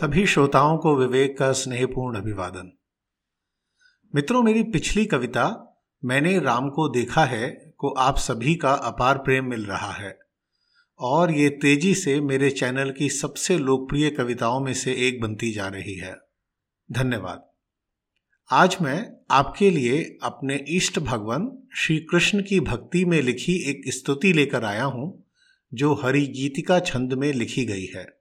सभी श्रोताओं को विवेक का स्नेहपूर्ण अभिवादन। मित्रों, मेरी पिछली कविता, मैंने राम को देखा है, को आप सभी का अपार प्रेम मिल रहा है। और ये तेज़ी से मेरे चैनल की सबसे लोकप्रिय कविताओं में से एक बनती जा रही है। धन्यवाद। आज मैं आपके लिए अपने इष्ट भगवान श्री कृष्ण की भक्ति में लिखी एक स्तुति लेकर आया हूँ, जो हरि गीतिका छंद में लिखी गई है।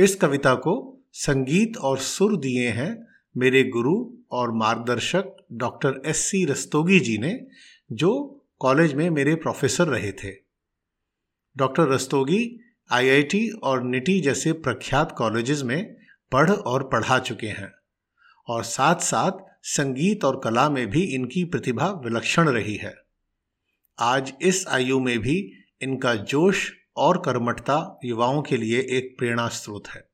इस कविता को संगीत और सुर दिए हैं मेरे गुरु और मार्गदर्शक doctor S C Rastogi ji ने, जो कॉलेज में मेरे प्रोफेसर रहे थे। डॉक्टर रस्तोगी आईआईटी और निटी जैसे प्रख्यात कॉलेजेस में पढ़ और पढ़ा चुके हैं और साथ साथ संगीत और कला में भी इनकी प्रतिभा विलक्षण रही है। आज इस आयु में भी इनका जोश और कर्मठता युवाओं के लिए एक प्रेरणा स्रोत है।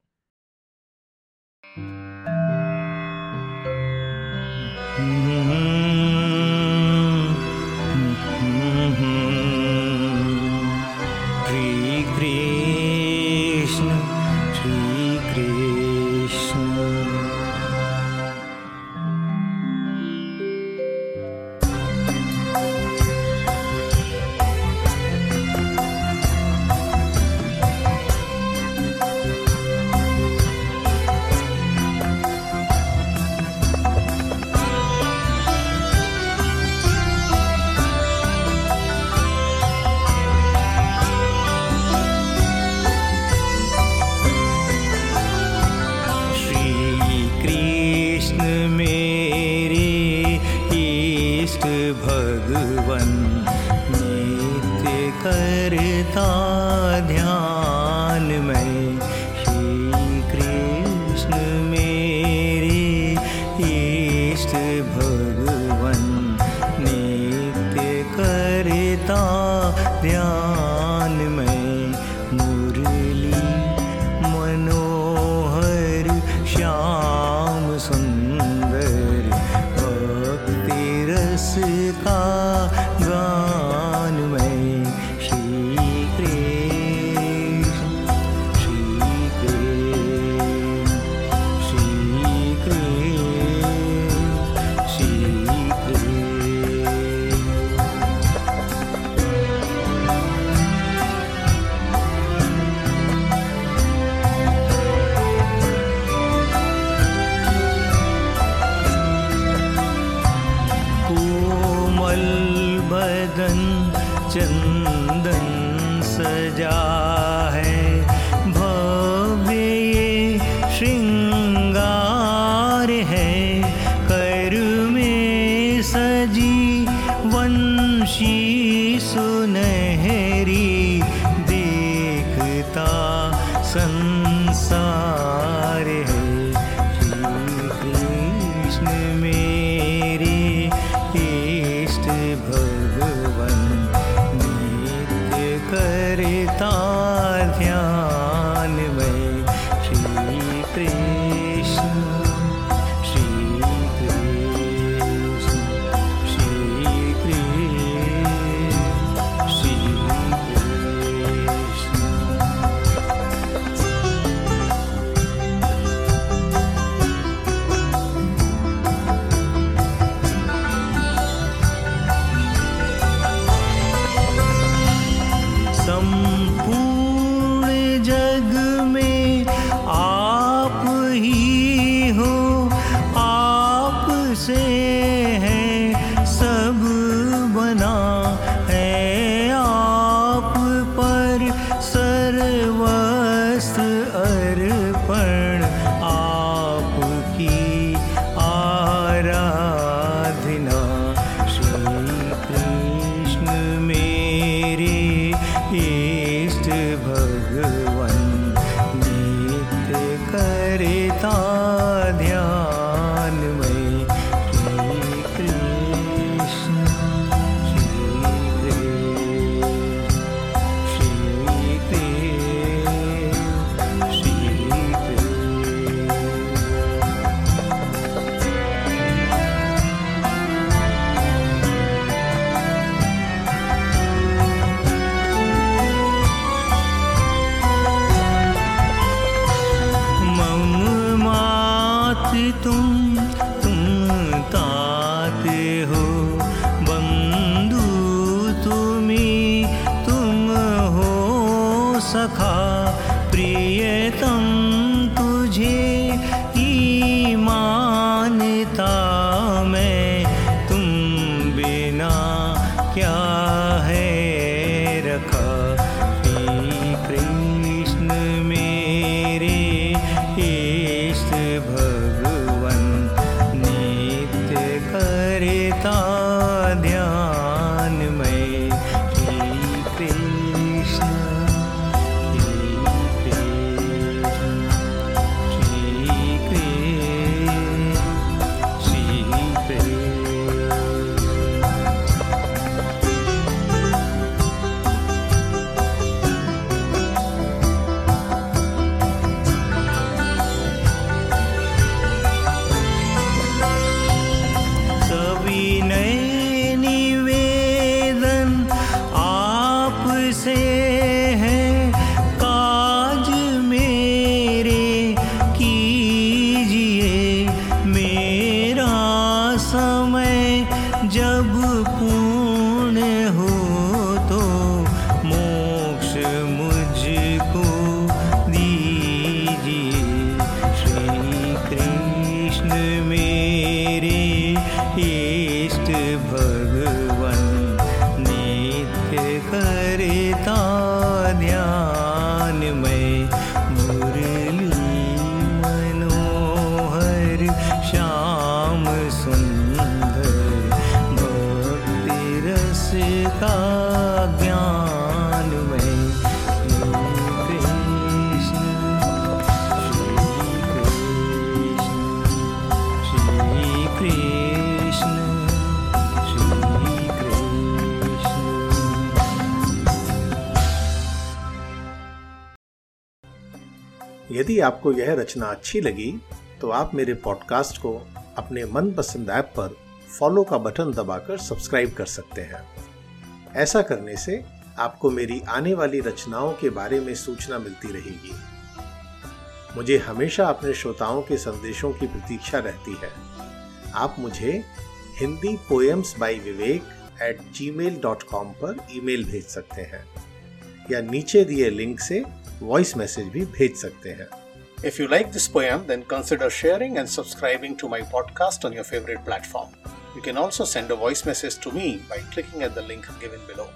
ता ध्यान। सजा तार्या pool भगवन् नीत करिता सखा प्रियतम यदि आपको यह रचना अच्छी लगी तो आप मेरे पॉडकास्ट को अपने मनपसंद ऐप पर फॉलो का बटन दबाकर सब्सक्राइब कर सकते हैं। ऐसा करने से आपको मेरी आने वाली रचनाओं के बारे में सूचना मिलती रहेगी। मुझे हमेशा अपने श्रोताओं के संदेशों की प्रतीक्षा रहती है। आप मुझे Hindi poems by Vivek at Gmail dot com पर ईमेल भेज सकते हैं, या नीचे दिए लिंक से वॉइस मैसेज भी भेज सकते हैं If you like this poem, then consider sharing and subscribing to my podcast on your favorite platform. You can also send a voice message to me by clicking at the link given below.